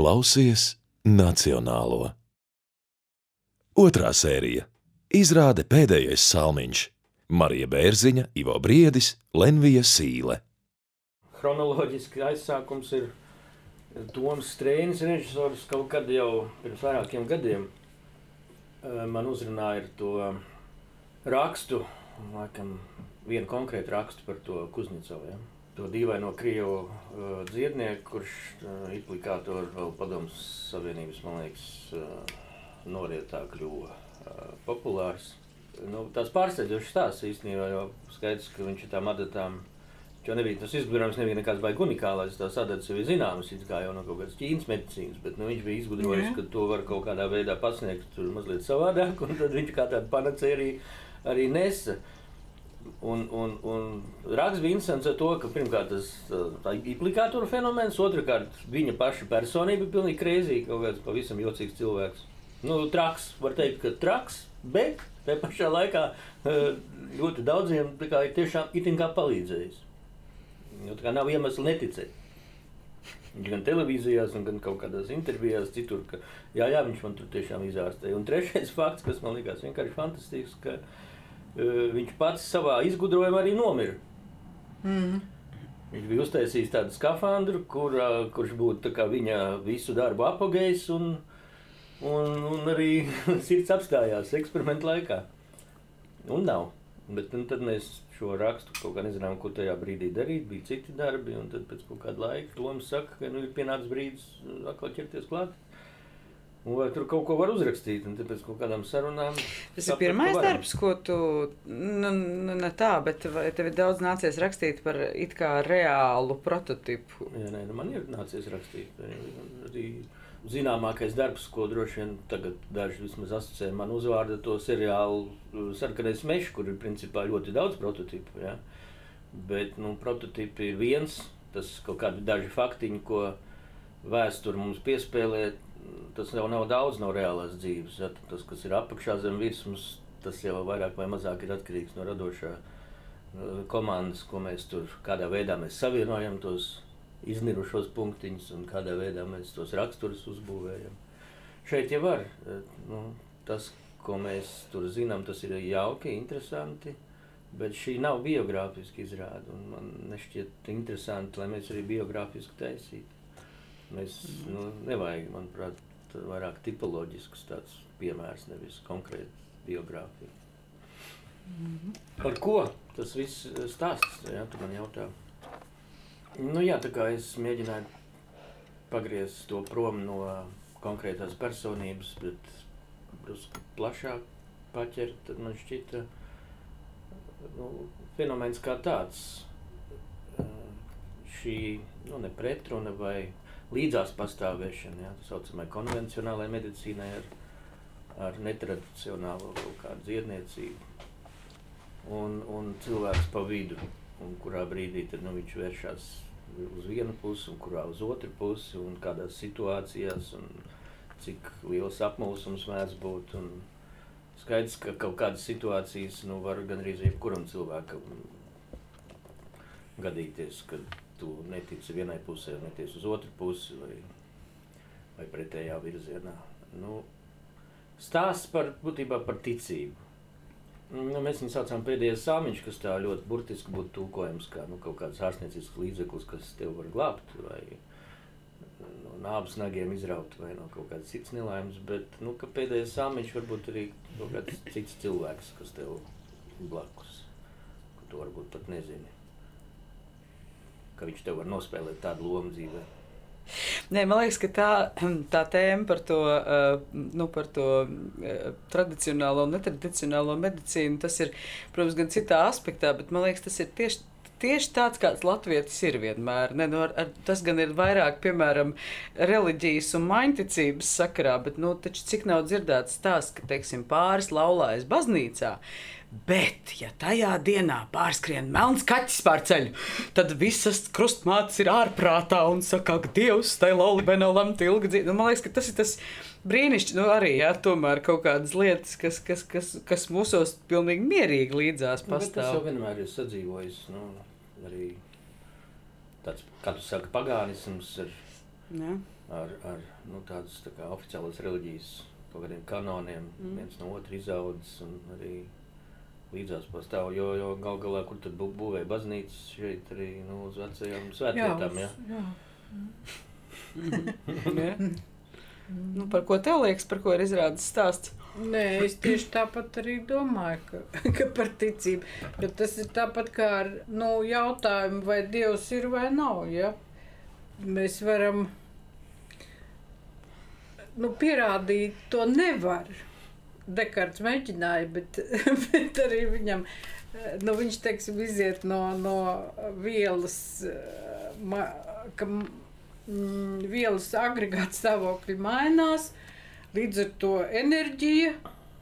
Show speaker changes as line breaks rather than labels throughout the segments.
Klausies Nacionālo. Otrā sērija - izrāde pēdējais salmiņš - Marija Bērziņa, Ivo Briedis, Lenvija Sīle.
Chronoloģiski aizsākums ir Toms Strēnis, režisors kaut kad jau pirms vairākiem gadiem man uzrunāja to rakstu, laikam vienu konkrētu rakstu par to Kuznicovu. Ja? To dīvaino krievu uh, dziednieku, kurš uh, implikātori vēl padomus savienības, man liekas, uh, norietā kļuva uh, populārs. Nu, tās pārsteidzošas stāsts īstenībā, jo skaidrs, ka viņš ir tām adatām Jo nebija tas izgudrojums, nebija nekāds baigs unikālais. Tas adats jau ir zināms, kā jau no kaut kādas ķīnas medicīnas, bet nu, viņš bija izgudrojis, Jā. ka to var kaut kādā veidā pasniegt mazliet savādāk, un tad viņš kā tādu panacēju arī, arī nesa. Un, un, un raksts Vinsants ar to, ka pirmkārt tas implikātora fenomens, otrkārt viņa paša personība ir pilnīgi krēzīga, kaut kāds pavisam jocīgs cilvēks. Nu, traks, var teikt, ka traks, bet te pašā laikā ļoti daudziem kā, ir tiešām itin kā palīdzējis. Nu, tā kā nav iemesla neticēt. Gan televīzijās, gan kaut kādās intervijās, citur, ka jā, jā, viņš man tur tiešām izārstēja. Un trešais fakts, kas man likās vienkārši fantastisks, ka uh, viņš pats savā izgudrojumā arī nomira. Mm. Viņš bija uztaisījis tādu skafandru, kur, kurš būtu viņa visu darbu apgājis, un, un, un arī sirds apstājās eksperimentu laikā. Un nav. Bet nu, tad mēs šo rakstu kaut kā nezinām, ko tajā brīdī darīt. Bija citi darbi, un tad pēc kāda laika Toms saka, ka nu, ir pienācis brīdis atkal ķerties klāt. Un vai tur kaut ko var uzrakstīt, un pēc kaut kādām sarunām.
Tas ir pirmais darbs, ko tu, nu, nu, ne tā, bet tev ir daudz nācies rakstīt par it kā reālu prototipu.
Jā, nē, nu man ir nācies rakstīt arī, zināmākais darbs, ko droši vien tagad daži vismaz asociē man uzvārdu to seriālu uh, Sarkanais mešs, kur ir principā ļoti daudz prototipu. Ja? Bet nu, prototipi ir viens, tas kaut kādi daži faktiņi, ko vēsture mums piespēlē, tas jau nav daudz no reālās dzīves. Ja? Tas, kas ir apakšā zem virsmas, tas jau vairāk vai mazāk ir atkarīgs no radošā uh, komandas, ko mēs tur kādā veidā mēs savienojam tos izmirušos punktiņus un kādā veidā mēs tos raksturus uzbūvējam. Šeit jau var. Eh, nu, tas, ko mēs tur zinām, tas ir jauki, interesanti. Bet šī nav biogrāfiska izrāde. Man nešķiet interesanti, lai mēs arī biogrāfiski taisītu. Mēs nu, nevajag, manuprāt, vairāk tipoloģisks tāds piemērs, nevis konkrēti biogrāfija. Mm -hmm. Par ko tas viss stāsts? Jā, tu man jautā. Nu, jā, tā kā es mēģināju pagriezt to prom no konkrētās personības, bet drusku plašāk paķert, tad man šķita nu, fenomens kā tāds. Šī nu, ne pretruna vai līdzās pastāvēšana, jā, tā saucamai konvencionālai medicīnai ar, ar netradicionālo kādu dziedniecību un, un cilvēks pa vidu un kurā brīdī tad, nu, viņš vēršas uz vienu pusi, un kurā uz otru pusi, un kādās situācijās, un cik liels apmulsums mēdz būt. Un skaidrs, ka kaut kādas situācijas nu, var gan arī jebkuram cilvēkam gadīties, kad tu netici vienai pusē, neties uz otru pusi vai, vai pretējā virzienā. Nu, stāsts par, būtībā par ticību. Nu, mēs viņu saucam pēdējais sāmiņš, kas tā ļoti burtiski būtu tulkojams kā nu, kaut kāds ārstniecisks līdzeklis, kas tev var glābt vai no nāves nagiem izraut vai no kaut kādas citas nelaimes, bet nu, pēdējais sāmiņš var būt arī kaut kāds cits cilvēks, kas tev blakus, ko tu varbūt pat nezini, ka viņš tev var nospēlēt tādu lomu dzīvē.
Nē, man liekas, ka tā, tā tēma par to, nu, par to tradicionālo un netradicionālo medicīnu, tas ir, protams, gan citā aspektā, bet man liekas, tas ir tieši tieši tāds, kāds Latvijas ir vienmēr. Ne, nu, ar, ar, tas gan ir vairāk, piemēram, reliģijas un mainticības sakarā, bet, nu, cik nav dzirdēts stāsts, ka, teiksim, pāris laulājas baznīcā. Bet, ja tajā dienā pārskrien melns kaķis pār ceļu, tad visas krustmātes ir ārprātā un saka, ka Dievs tai nav lemta ilgi dzīvot. Nu, man liekas, ka tas ir tas brīnišķīgi, nu arī, jā, tomēr kaut kādas lietas, kas, kas, kas, kas mūsos pilnīgi mierīgi līdzās pastāv. Nu,
tas jau vienmēr ir sadzīvojis, nu, arī tāds, kā tu saki, pagānisms ir. Jā. ar, ar nu, tādas tā kā oficiālas reliģijas kaut kādiem kanoniem, mm. viens no otra izaudzis un arī līdzās pastāv. Jo, jo gal galā, kur tad bū, būvēja baznīcas, šeit arī nu, uz vecajām svētvietām. Jā, jā.
jā. nu, par ko tev liekas, par ko ir izrādīts stāsts?
Nē, es tieši tāpat arī domāju, ka, ka par ticību. Bet tas ir tāpat kā ar nu, jautājumu, vai Dievs ir vai nav. Ja? Mēs varam nu, pierādīt, to nevar. Dekarts mēģināja, bet, bet arī viņam, nu, viņš, teiksim, iziet no, no vielas, ma, ka mm, vielas agregāta stāvokļi mainās, līdz ar to enerģija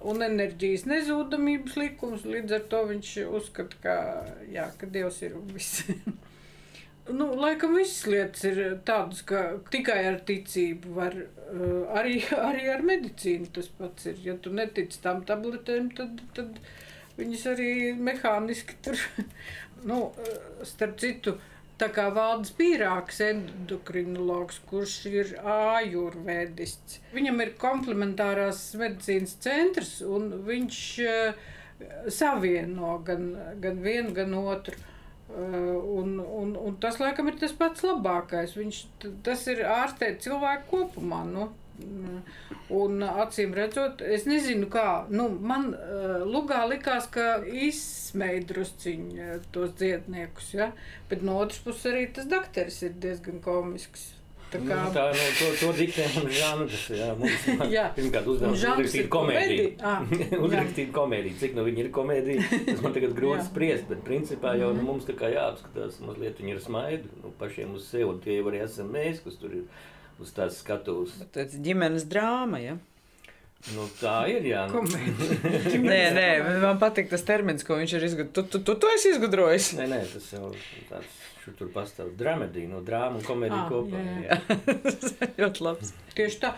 un enerģijas nezūdamības likums, līdz ar to viņš uzskata, ka, jā, ka Dievs ir viss. Nu, laikam visas lietas ir tādas, ka tikai ar ticību var, uh, arī, arī ar medicīnu tas pats ir. Ja tu netici tam tabletēm, tad, tad viņas arī mehāniski tur, nu, uh, starp citu, tā kā valdes pīrāks endokrinologs, kurš ir ājurvēdists. Viņam ir komplementārās medicīnas centrs, un viņš savieno gan, gan vienu, gan otru. Uh, un, un, un tas, laikam, ir tas pats labākais. Viņš, tas ir ārstēt cilvēku kopumā. Nu. Un acīm redzot, es nezinu, kā. Nu, man uh, Lugā likās, ka izsmeja drusciņi tos dziedniekus. Ja? Bet no otras puses arī tas dakteris ir diezgan komisks.
Tā, kā... nu, tā nu, to, to diktē žanrs. Jā, mums, jā. pirmkārt uzdevums uzrakstīt komēdiju. Ah, uzrakstīt komēdiju. Cik nu viņi ir komēdija, tas man tagad grūti spriest, bet principā jau nu, mhm. mums tā kā jāapskatās mazliet viņi ir smaidu, nu, pašiem uz sevi, un tie jau arī esam mēs, kas tur ir uz tās skatuves.
Tas ģimenes drāma, ja?
Nu, tā ir. Jā, nu.
nē, nē, man patīk tas termins, ko viņš ir izgudrojis. Tu, tu, tu, tu esi izgudrojis.
Nē, nē, tas jau tāds Šur tur pastāv dramedija, no drāma un komēdija ah, kopā. Jā, jā.
ļoti labs.
Tieši tā.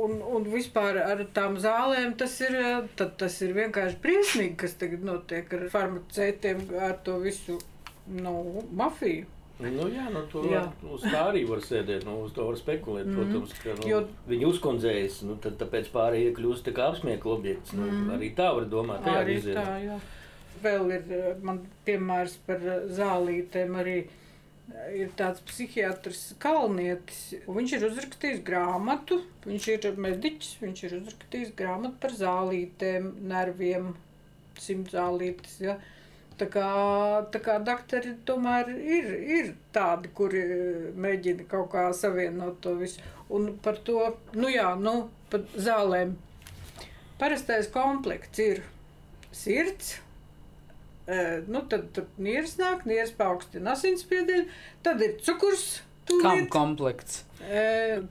Un, un vispār ar tām zālēm tas ir, tad, tas ir vienkārši briesmīgi, kas tagad notiek ar farmaceitiem, ar to visu nu, mafiju.
Nu, jā, nu, to jā. Var, uz tā arī var sēdēt, nu, uz to var spekulēt. Mm. Protams, ka nu, jo... viņi uzkundzējas, nu, tad, tāpēc pārējie kļūst tā kā apsmieklu objekts. Nu, mm. Arī tā var domāt.
Arī tā, jā. Vēl ir man piemērs par zālītēm arī ir tāds psihiatrs Kalnietis. Viņš ir uzrakstījis grāmatu, viņš ir mediķis, viņš ir uzrakstījis grāmatu par zālītēm, nerviem, simtzālītes. Ja. Tā kā, tā kā doktori tomēr ir, ir tādi, kuri mēģina kaut kā savienot to visu. Un par to, nu jā, nu, par zālēm. Parastais komplekts ir sirds, nu, tad tur nieres nāk, nieres paaugstina asinsspiedienu, tad ir cukurs.
Kam komplekts?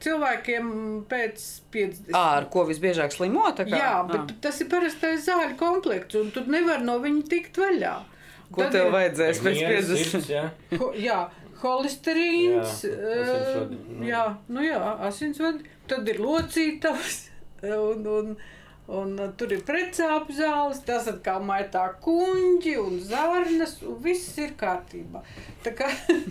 Cilvēkiem pēc 50.
À, ar ko visbiežāk slimo?
Jā, bet à. tas ir parastais zāļu komplekts, un tu nevar no viņa tikt vaļā.
Ko tad tev ir... vajadzēs pēc 50?
Jā,
Ho, jā holesterīns, jā, uh, jā, nu jā, asinsvadi, tad ir locītavs un, un Un, uh, tur ir precāpju zāles, tas atkal maitā kuģi un zārnas, un viss ir kārtībā. Tā kā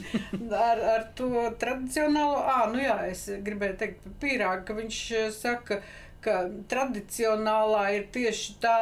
ar, ar to tradicionālo, ah, nu jā, es gribēju teikt par pīrāgu, ka viņš uh, saka, ka tradicionālā ir tieši tā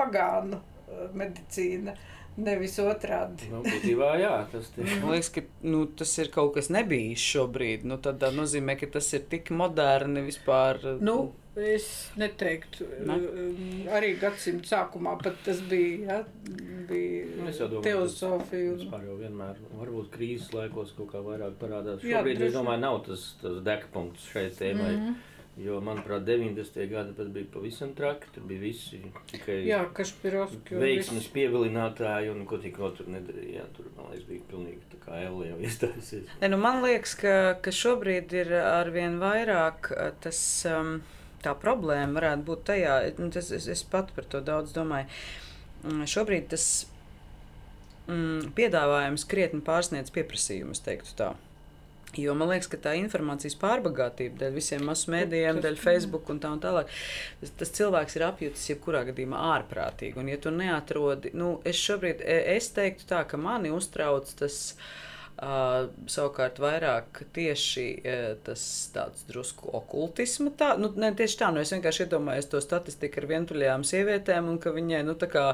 pagānu uh, medicīna. Nevis otrādi.
Nu, būtībā, jā, tas,
Man liekas, ka nu, tas ir kaut kas nebijis šobrīd. Nu, tad nozīmē, ka tas ir tik moderni vispār.
Nu, Es neteiktu, ne? Um, arī gadsimta sākumā tas bija. Ja, bija nu, es jau domāju, teosofija.
Vispār jau vienmēr, varbūt krīzes laikos kaut kā vairāk parādās. Šobrīd, Jā, es domāju, nav tas, tas degpunkts šai tēmai. Mm -hmm. Jo, manuprāt, 90. gadi pat bija pavisam traki. Tur bija visi tikai
Jā,
veiksmes pievilinātāji un ko tik vēl tur nedarīja. Jā, tur, man liekas, bija pilnīgi tā kā Elli jau iestājusies.
Ne, nu, man liekas, ka, ka šobrīd ir arvien vairāk tas. Um, tā problēma varētu būt tajā, nu, tas, es, es pat par to daudz domāju. Mm, šobrīd tas mm, piedāvājums krietni pārsniedz pieprasījumu, es teiktu tā. Jo man liekas, ka tā informācijas pārbagātība dēļ visiem masu mēdījiem, dēļ Facebook un tā un tālāk, tas, tas cilvēks ir apjutis jebkurā gadījumā ārprātīgi. Un, ja tu neatrodi, nu, es šobrīd, e, es teiktu tā, ka mani uztrauc tas Uh, savukārt vairāk tieši uh, tas tāds drusku okultisma. Tā, nu, ne tieši tā, nu es vienkārši iedomājos to statistiku ar vientuļajām sievietēm un ka viņai, nu tā kā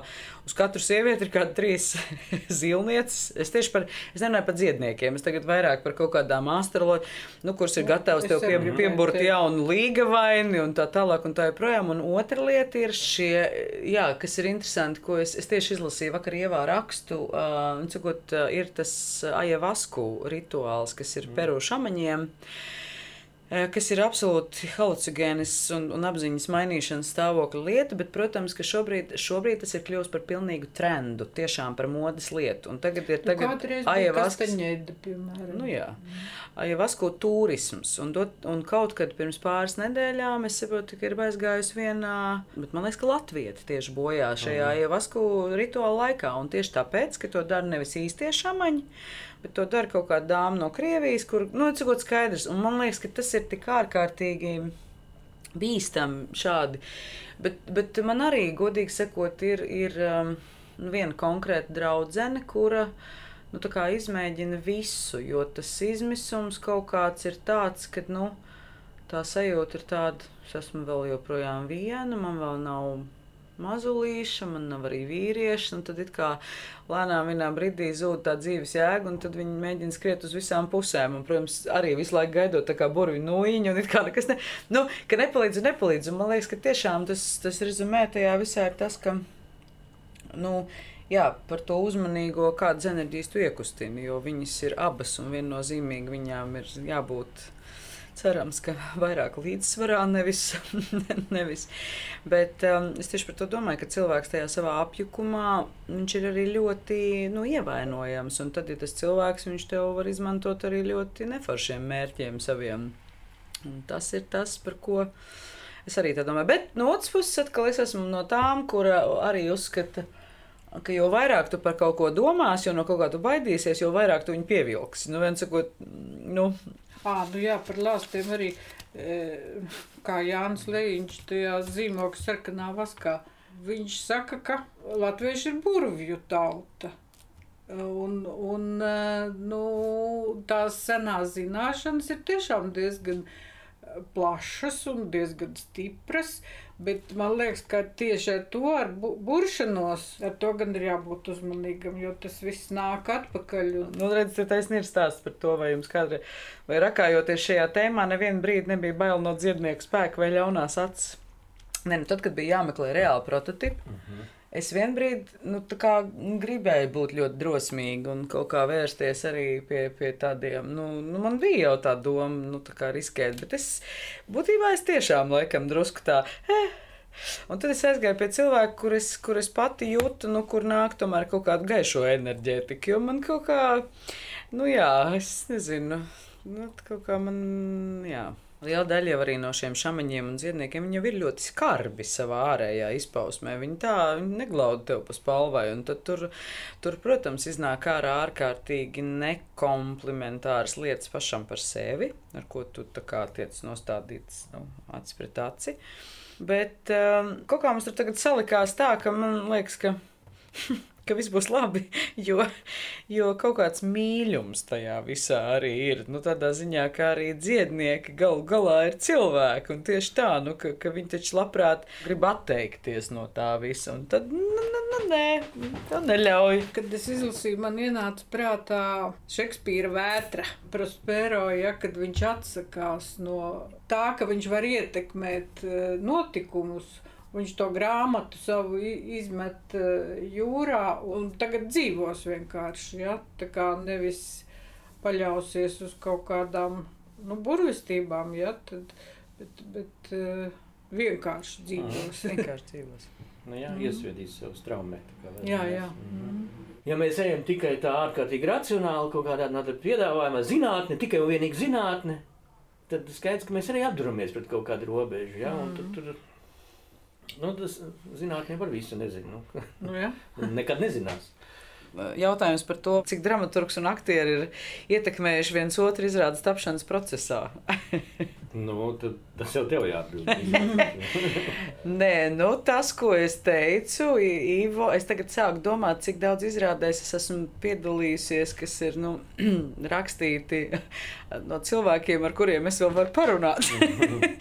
uz katru sievieti ir kādi trīs zilnieces. Es tieši par, es nenāju par dziedniekiem, es tagad vairāk par kaut kādām astrologiem, nu, kuras ir gatavas tev pie, pieburti jaunu līga vaini un tā tālāk un tā joprojām. Un otra lieta ir šie, jā, kas ir interesanti, ko es, es tieši izlasīju vakar ievā rakstu, uh, un cikot uh, ir tas ajavas masku rituāls, kas ir Peru šamaņiem. Kas ir absolūti halucinogēnis un, un apziņas mainīšanas stāvokļa lieta, bet, protams, ka šobrīd, šobrīd tas ir kļuvis par pilnīgu trendu, tiešām par modes lietu. Un tagad ir tagad
nu, ajavaskas.
Nu, jā, ajavasko turisms. Un, dot, un kaut kad pirms pāris nedēļām es saprotu, ka ir aizgājusi vienā, bet man liekas, ka Latvieta tieši bojā šajā ajavasku rituāla laikā. Un tieši tāpēc, ka to dara nevis īstie šamaņi, bet to dara kaut kāda dāma no Krievijas, kur, nu, cikot skaidrs, un man liekas, ka tas ir tik ārkārtīgi bīstami šādi. Bet, bet man arī, godīgi sakot, ir, ir um, viena konkrēta draudzene, kura nu, izmēģina visu, jo tas izmisums kaut kāds ir tāds, ka nu, tā sajūta ir tāda, es esmu vēl joprojām viena, man vēl nav mazulīša, man nav arī vīrieša. Un tad kā lēnām vienā brīdī zūd tā dzīves jēga, un tad viņi mēģina skriet uz visām pusēm. Un, protams, arī visu laiku gaidot tā kā burvju nūjiņu, un it kā nekas ne, nu, ka nepalīdz un nepalīdz. Un man liekas, ka tiešām tas, tas rezumē tajā visā ir tas, ka, nu, jā, par to uzmanīgo, kādas enerģijas tu iekustini, jo viņas ir abas un viennozīmīgi viņām ir jābūt cerams, ka vairāk līdzsvarā, nevis. nevis. Bet um, es tieši par to domāju, ka cilvēks tajā savā apjukumā ir arī ļoti nu, ievainojams. Un tad, ja tas cilvēks, viņš tev var izmantot arī ļoti neforšiem mērķiem saviem. Un tas ir tas, par ko es arī tā domāju. Bet no otras puses, atkal es esmu no tām, kura arī uzskata, ka jo vairāk tu par kaut ko domāsi, jo no kaut kā tu baidīsies, jo vairāk tu viņu pievilksi. Nu, viens sakot, nu,
À, nu jā, par lāstiem arī, e, kā Jānis Lejiņš tajā zīmoga sarkanā vaskā. Viņš saka, ka latvieši ir burvju tauta. Un, un e, nu, tās senās zināšanas ir tiešām diezgan plašas un diezgan stipras. Bet man liekas, ka tieši ar to ar bu buršanos, ar to gan ir jābūt uzmanīgam, jo tas viss nāk atpakaļ. Un...
Nu, redziet, taisnība ir stāsts par to, vai jums kādreiz, vai rakājoties šajā tēmā, nevienu brīdi nebija bail no dziednieku spēka vai ļaunās acis. Ne, nu tad, kad bija jāmeklē reāli prototipi, uh mhm. -huh. Es vienbrīd nu, gribēju būt ļoti drosmīga un kaut kā vērsties arī pie, pie tādiem. Nu, nu, man bija jau tā doma, nu, tā riskēt, bet es būtībā es tiešām laikam drusku tā. Eh, Un tad es aizgāju pie cilvēka, kur es, kur es pati jūtu, nu, kur nāk tomēr kaut kāda gaišo enerģētika. Jo man kaut kā, nu jā, es nezinu, nu, kaut kā man, jā. Liela daļa arī no šiem šāmaņiem un dziedniekiem jau ir ļoti skarbi savā ārējā izpausmē. Viņi tā viņi neglauda tev pa spalvai. Tur, tur, protams, iznāk ārā ārkārtīgi nekomplimentāras lietas pašam par sevi, ar ko tu tiec nostādīts nu, acis pret aci. Bet um, kaut kā mums tur tagad salikās tā, ka man liekas, ka ka viss būs labi, jo, jo kaut kāds mīlums tajā visā arī ir. Nu, tādā ziņā, ka arī dziednieki galu galā ir cilvēki, un tieši tā, nu, ka, ka viņi taču labprāt grib atteikties no tā visa, un tad, nu, nu, nu nē, to neļauj.
Kad es izlasīju, man ienāca prātā Šekspīra vētra Prospero, ja, kad viņš atsakās no tā, ka viņš var ietekmēt eh, notikumus, Viņš to grāmatu savu izmet eh, jūrā un tagad dzīvos vienkārši. Ja? Tā kā nevis paļausies uz kaut kādām nu, burvestībām, ja? Tad, bet, bet uh, vienkārši dzīvos.
vienkārši dzīvos.
Nu, jā, mm. iesviedīs sev straumē.
Jā, jā. Mm.
Ja mēs ejam tikai tā ārkārtīgi racionāli, kaut kādā piedāvājumā, zinātne, tikai un vienīgi zinātne, tad skaidrs, ka mēs arī apduramies pret kaut kādu robežu. Ja? Mm. Tur, tur Nu, tas zinātnē par visu nezinu. Nu.
Nu, ja?
Nekad nezinās.
Jautājums par to, cik dramaturgs un aktieri ir ietekmējuši viens otru izrādes tapšanas procesā.
nu, tad Tas jau tev jāatbild.
Nē, nu, tas, ko es teicu, Ivo, es tagad sāku domāt, cik daudz izrādēs es esmu piedalījusies, kas ir nu, rakstīti no cilvēkiem, ar kuriem es vēl varu parunāt.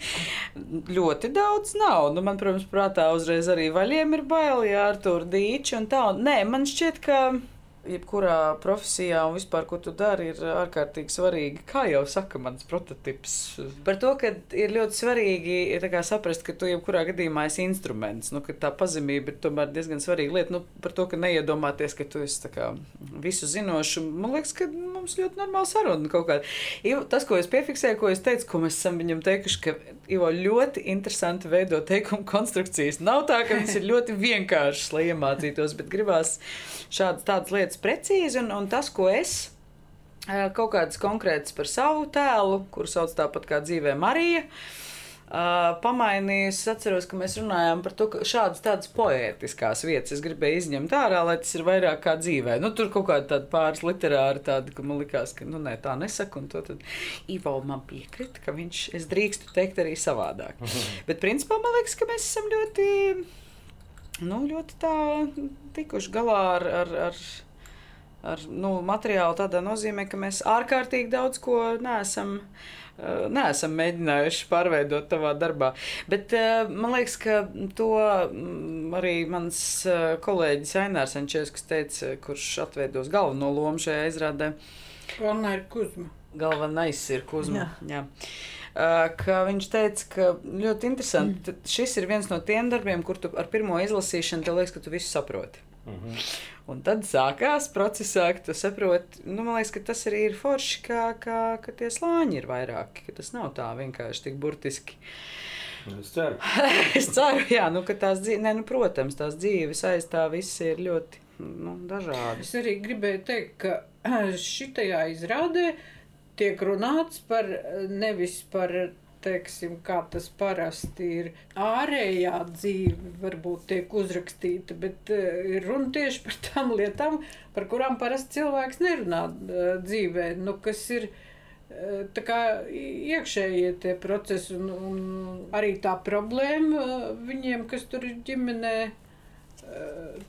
Ļoti daudz nav. Nu, man, protams, prātā uzreiz arī vaļiem ir bail, jā, ar to dīķi un tā. Nē, man šķiet, ka jebkurā profesijā un vispār, ko tu dari, ir ārkārtīgi svarīgi. Kā jau saka mans prototyps, par to, ka ir ļoti svarīgi kā saprast, ka tu jebkurā gadījumā esi instruments. Nu, ka tā pazemība ir tomēr diezgan svarīga lieta. Nu, par to, ka neiedomāties, ka tu esi kā visu zinošs. Man liekas, ka mums ļoti normāli saruna kaut kāda. Ivo, Tas, ko es piefiksēju, ko es teicu, ko mēs esam viņam teikuši, ka Ivo ļoti interesanti veido teikumu konstrukcijas. Nav tā, ka viņš ir ļoti vienkāršs, lai iemācītos, bet gribās šādas tādas lietas precīzi. Un, un tas, ko es kaut kādas konkrētas par savu tēlu, kuru sauc tāpat kā dzīvē Marija. Uh, pamainījis, es atceros, ka mēs runājām par to, ka šādas tādas poētiskās vietas es gribēju izņemt ārā, lai tas ir vairāk kā dzīvē. Nu, tur kaut kāda tāda pāris literāra tāda, ka man likās, ka nu, nē, tā nesaka. Un to tad Ivo man piekrita, ka viņš, es drīkstu teikt arī savādāk. Bet principā man liekas, ka mēs esam ļoti, nu, ļoti tā tikuši galā ar. ar, ar ar nu, materiālu tādā nozīmē, ka mēs ārkārtīgi daudz ko neesam, eh, neesam mēģinājuši pārveidot savā darbā. Bet eh, man liekas, ka to mm, arī mans eh, kolēģis Ainārs Ančēs, kas teica, kurš atveidos galveno lomu šajā izrādē,
Galvenā ir kuzma.
galvenais ir Kuzma. Jā. Uh, Ka viņš teica, ka ļoti interesanti. Mm. Šis ir viens no tiem darbiem, kur tu ar pirmo izlasīšanu liekas, ka tu visu saproti. Un tad sākās procesā, ka tu saproti, nu, liekas, ka tas arī ir forši, kā, kā, ka tie slāņi ir vairāki. ka Tas nav tā vienkārši tik burtiski.
Es ceru.
es ceru, jā, nu, ka tās dzīves, ne, nu, protams, tās dzīves aiz tā viss ir ļoti nu, dažādas.
Es arī gribēju teikt, ka šitajā izrādē tiek runāts par nevis par, teiksim, kā tas parasti ir. Ārējā dzīve, varbūt tiek uzrakstīta, bet eh, ir runa tieši par tām lietām, par kurām parasti cilvēks nerunā eh, dzīvē, nu, kas ir eh, tā kā iekšējie tie procesi un, un arī tā problēma viņiem, kas tur ir ģimenē,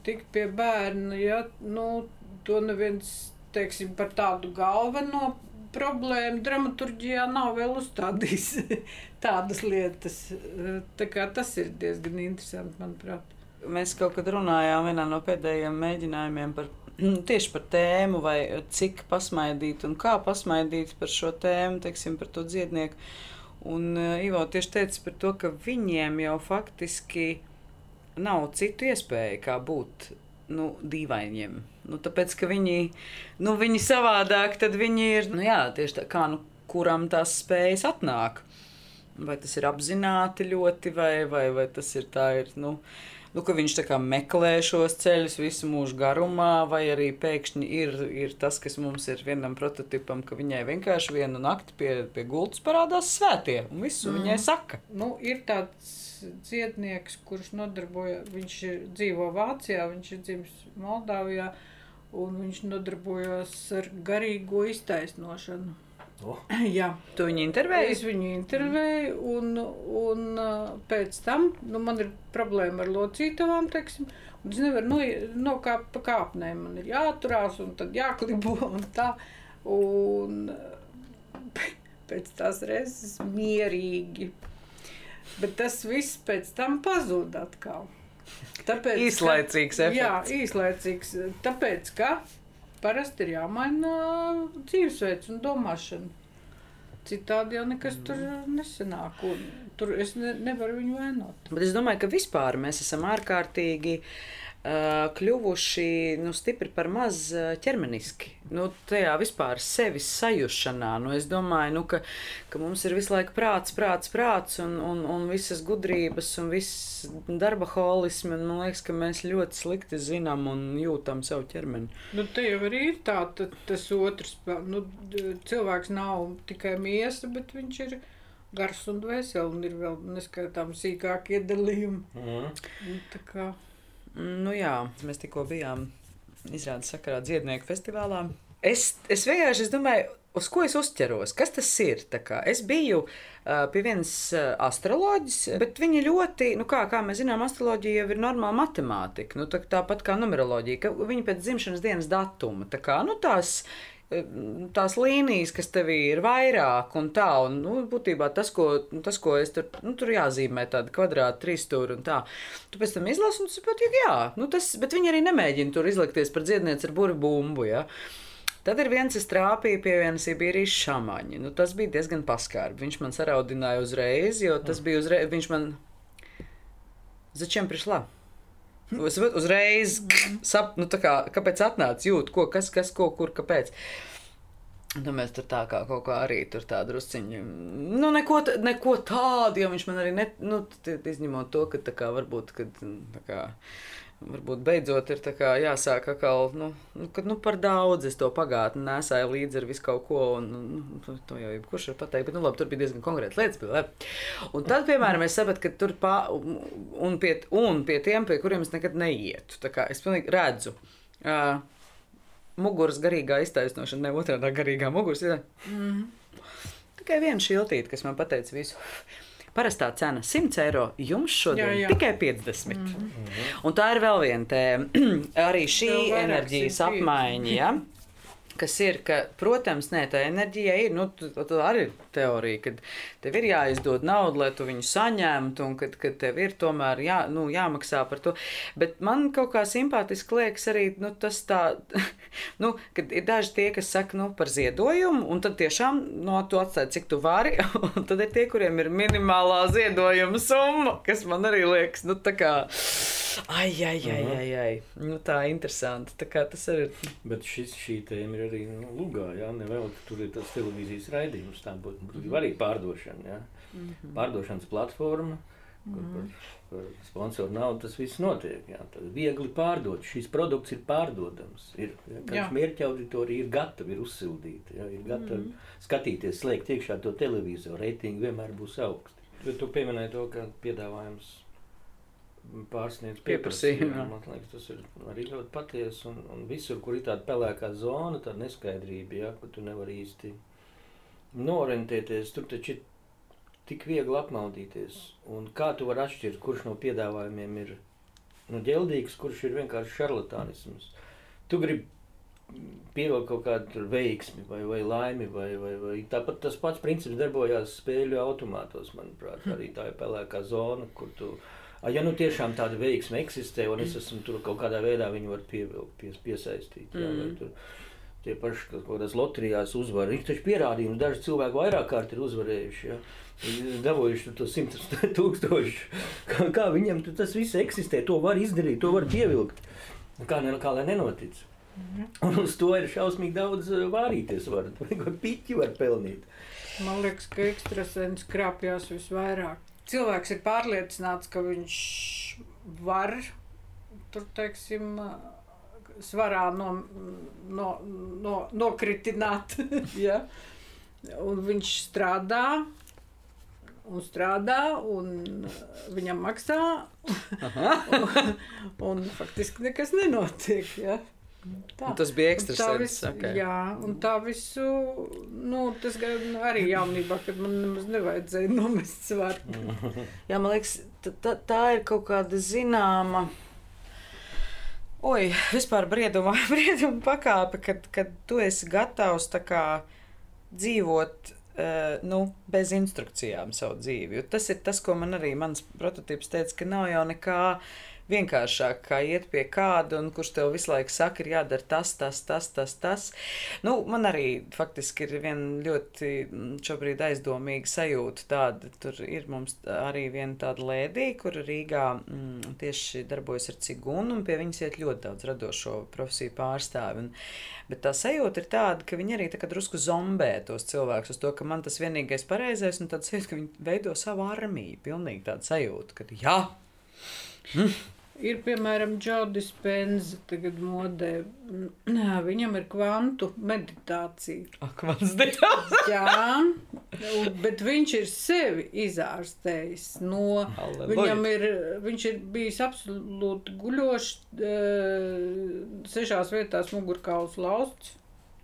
tikt pie bērna, ja, nu, to neviens, teiksim, par tādu galveno problēmu dramaturģijā nav vēl uzstādījis tādas lietas. Eh, Tā kā tas ir diezgan interesanti, manuprāt.
Mēs kaut kad runājām vienā no pēdējiem mēģinājumiem par tieši par tēmu, vai cik pasmaidīt un kā pasmaidīt par šo tēmu, teiksim, par to dziednieku. Un uh, Ivo tieši teica par to, ka viņiem jau faktiski nav citu iespēju, kā būt nu, dīvainiem. Nu, tāpēc, ka viņi, nu, viņi savādāk, tad viņi ir nu, jā, tieši tā, kā nu, kuram tās spējas atnāk. Vai tas ir apzināti ļoti, vai, vai, vai tas ir tā, ir, nu, nu, ka viņš meklē šos ceļus visu mūžu garumā, vai arī pēkšņi ir, ir tas, kas mums ir vienam prototipam, ka viņai vienkārši vienu nakti pie, pie gultas parādās svētie, un visu mm. viņai saka.
Nu, ir tāds dziednieks, kurš nodarbojas, viņš ir, dzīvo Vācijā, viņš ir dzimis Moldāvijā, un viņš nodarbojas ar garīgo iztaisnošanu.
Oh.
Jā.
Tu viņu intervēji?
Es viņu intervēju, un, un uh, pēc tam nu, man ir problēma ar locītavām. Teiksim, un es nevaru no, nokāpt pa kāpnēm. Man ir jāturās, un tad jāklibo un tā. Un pēc tās reizes mierīgi. Bet tas viss pēc tam pazūd atkal. Tāpēc,
Īslaicīgs
Jā,
efekts.
īslaicīgs. Tāpēc, ka parasti ir jāmaina dzīvesveids un domāšana. Citādi jau nekas tur nesanāk. un Tur es ne, nevaru viņu vainot.
Bet es domāju, ka vispār mēs esam ārkārtīgi uh, kļuvuši nu, stipri par maz uh, ķermeniski. Nu, tajā vispār sevis sajūšanā. Nu, es domāju, nu, ka, ka mums ir visu laiku prāts, prāts, prāts un, un, un visas gudrības un viss darba holismi. un Man liekas, ka mēs ļoti slikti zinām un jūtam savu ķermeni.
Nu, te jau arī ir tā, ta, tas otrs. Nu, cilvēks nav tikai miesa, bet viņš ir gars un dvēseli, un ir vēl neskaitām sīkākie iedalījumi.
Mm.
Kā
Nu, jā, mēs tikko bijām izrādes sakarā dziednieku festivālā. Es, es vienkārši es domāju, uz ko es uzķeros? Kas tas ir? Es biju uh, pie vienas uh, astroloģijas, bet viņa ļoti, nu kā, kā mēs zinām, astroloģija jau ir normāla matemātika. Nu, tā, tāpat kā numeroloģija, ka viņa pēc dzimšanas dienas datuma. Tā kā, nu, tās tās līnijas, kas tev ir vairāk un tā, un nu, būtībā tas, ko, tas, ko es tur, nu, tur jāzīmē tāda kvadrāta, trīs stūra un tā. Tu pēc tam izlasi, un tas patīk, jā, nu, tas, bet viņi arī nemēģina tur izlikties par dziednieci ar burbuļu bumbu, jā. Tad ir viens, kas trāpīja pie vienas Sibīrijas šāmaņa. Nu, tas bija diezgan paskārbi. Viņš man saraudināja uzreiz, jo tas bija uzreiz. Viņš man. Začiem prišlā? Uz, uzreiz sap, nu, kā, kāpēc atnāca jūt, ko, kas, kas, ko, kur, kāpēc. Nu, mēs tur tā kā kaut kā arī tur tādu drusciņu, nu, neko, neko tādu, jo viņš man arī, ne, nu, izņemot to, ka tā kā varbūt, kad, tā kā, varbūt beidzot ir jāsāk atkal, nu, nu, kad nu, par daudz es to pagātni nesāju līdzi ar visu kaut ko, un nu, to jau jebkurš var pateikt, bet, nu, labi, tur bija diezgan konkrēti lietas. Bija, un tad, piemēram, es sapratu, ka tur pā, un, pie, un pie tiem, pie kuriem es nekad neietu, es redzu. Uh, muguras garīgā iztaisnošana, ne otrādā garīgā muguras. Mm -hmm. Tikai viena šiltīte, kas man pateica visu. Parastā cena 100 eiro, jums šodien jā, jā. tikai 50. Mm -hmm. Un tā ir vēl viena tēma. Arī šī enerģijas apmaiņa. Ja? kas ir, ka, protams, nē, tā enerģija ir, nu, tā arī ir teorija, ka tev ir jāizdod naudu, lai tu viņu saņemtu, un kad, kad tev ir tomēr jā, nu, jāmaksā par to. Bet man kaut kā simpātiski liekas arī nu, tas tā, nu, kad ir daži tie, kas saka, nu, par ziedojumu, un tad tiešām, no nu, tu atstāji, cik tu vari, un tad ir tie, kuriem ir minimālā ziedojuma summa, kas man arī liekas, nu, tā kā, ai, ai, ai, ai, ai. Nu, tā interesanti, tā kā tas ir.
Bet šis, šī tēma ir arī nu, Lugā. Ja? Nevēl, tur ir tas televīzijas raidījums, tā būtu -hmm. arī pārdošana. Ja? Mm -hmm. Pārdošanas platforma. Kur par, par sponsoru naudu tas viss notiek. Jā. Tad viegli pārdot. Šis produkts ir pārdodams. Ir, ja, mērķa auditorija ir gatava, ir uzsildīta. Ja, ir gatava mm -hmm. skatīties, slēgt iekšā to televizoru. Reitingi vienmēr būs augsti. Bet tu pieminēji to, ka piedāvājums pārsniedz pieprasījumu. Man liekas, tas ir arī ļoti patiesi. Un, un visur, kur ir tāda pelēkā zona, tāda neskaidrība, ja, kur tu nevari īsti norientēties, tur taču ir tik viegli apmaldīties. Un kā tu vari atšķirt, kurš no piedāvājumiem ir nu, ģeldīgs, kurš ir vienkārši šarlatānisms. Tu gribi pievilkt kaut kādu veiksmi vai, vai laimi, vai, vai, vai tāpat tas pats princips darbojās spēļu automātos, manuprāt. Arī tā ir pelēkā zona, kur tu Ja nu tiešām tāda veiksme eksistē, un es esmu tur kaut kādā veidā viņu var pievilkt, pies, piesaistīt. Jā, mm. tur, tie paši kaut kādās loterijās uzvar. Ir taču pierādījums, daži cilvēki vairāk kārt ir uzvarējuši. Ja? Dabūjuši to simtus tūkstošu. Kā, kā viņam tas viss eksistē, to var izdarīt, to var pievilkt. Kā, ne, kā lai nenotic. Mhm. Un uz to ir šausmīgi daudz eh, vārīties. Var, piķi var pelnīt.
Man liekas, ka ekstrasens krāpjas visvairāk cilvēks ir pārliecināts, ka viņš var tur, teiksim, svarā no, no, no, nokritināt. ja? Un viņš strādā, un strādā, un viņam maksā, un, un faktiski nekas nenotiek. Ja?
Tā. Un tas bija ekstra sens,
okay. Jā, un tā visu, nu, tas arī jaunībā, kad man nemaz nevajadzēja nomest svaru.
jā, man liekas, tā, tā ir kaut kāda zināma. Oi, vispār brieduma, brieduma pakāpe, kad, kad tu esi gatavs kā, dzīvot uh, nu, bez instrukcijām savu dzīvi. Jo tas ir tas, ko man arī mans prototyps teica, ka nav jau nekā vienkāršāk, kā iet pie kāda, un kurš tev visu laiku saka, ir jādara tas, tas, tas, tas. tas. Nu, man arī faktiski ir viena ļoti mm, šobrīd aizdomīga sajūta. Tāda. Tur ir mums arī viena tāda lēdija, kur Rīgā mm, tieši darbojas ar cigunu, un pie viņas iet ļoti daudz radošo profesiju pārstāvi. Un, bet tā sajūta ir tāda, ka viņi arī tā drusku zombē tos cilvēkus uz to, ka man tas vienīgais pareizais, un tāds sajūta, ka viņi veido savu armiju. Pilnīgi tāda sajūta, ka jā.
Mm. Ir piemēram Džordis Penza, tagad modē. Viņam ir kvantu meditācija.
Ak, kvants dievs!
Jā, bet viņš ir sevi izārstējis. No, Halleluja. viņam ir, viņš ir bijis absolūti guļošs, sešās vietās mugurkauls lausts.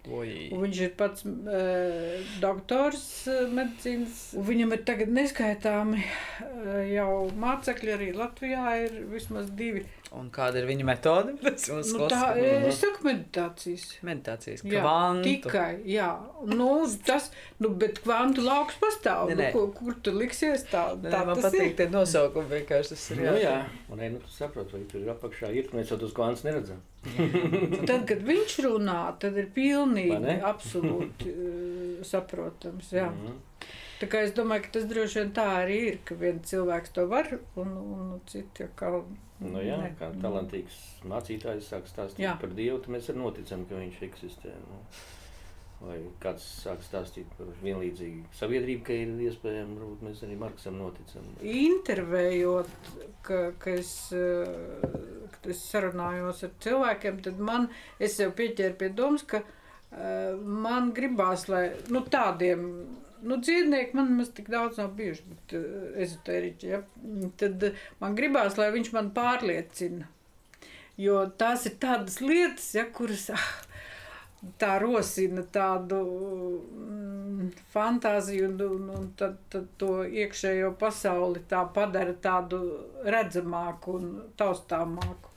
Oi.
Viņš ir pats uh, doktors uh, medicīnas. Viņam ir tagad neskaitāmi uh, jau mācekļi arī Latvijā ir vismaz divi.
Un kāda ir viņa metode?
Nu, tā es saku meditācijas.
meditācijas
Jā,
kvantu.
tikai, jā. Nu, tas, nu, bet kvantu lauks pastāv.
Nē,
Nu,
nē.
kur, kur tu liksies tā?
Nē,
tā
man patīk
ir.
tie nosaukumi vienkārši. Tas ir
Nu, jā, un nu, tu saproti, vai tur ir apakšā ir, mēs jau tos kvants neredzam.
Tad, kad viņš runā, tad ir pilnīgi absolūti uh, saprotams. Jā.
Mhm.
Tā kā es domāju, ka tas droši vien tā arī ir, ka viens cilvēks to var, un, un citi atkal.
Nu, jā,
ne.
kā talantīgs mācītājs sāk stāstīt
Jā.
par Dievu, tad mēs arī noticam, ka viņš eksistē. Nu. Vai kāds sāk stāstīt par vienlīdzīgu sabiedrību, ka ir iespējams, varbūt mēs arī Marksam noticam.
Intervējot, ka, ka es, uh, kad es sarunājos ar cilvēkiem, tad man, es jau pieķēru pie domas, ka uh, man gribās, lai nu, tādiem. Nu, dziednieki man maz tik daudz nav bijuši, bet uh, ezotēriķi. Ja? Tad uh, man gribās, lai viņš man pārliecina. Jo tās ir tādas lietas, ja, kuras ah, tā rosina tādu mm, fantāziju, un, un, un tad, tad to iekšējo pasauli tā padara tādu redzamāku un taustāmāku.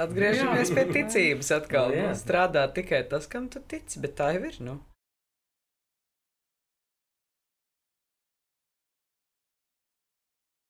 Atgriežamies pie ticības atkal.
Jā.
Nu, strādā tikai tas, kam tu tici, bet tā jau ir. Nu.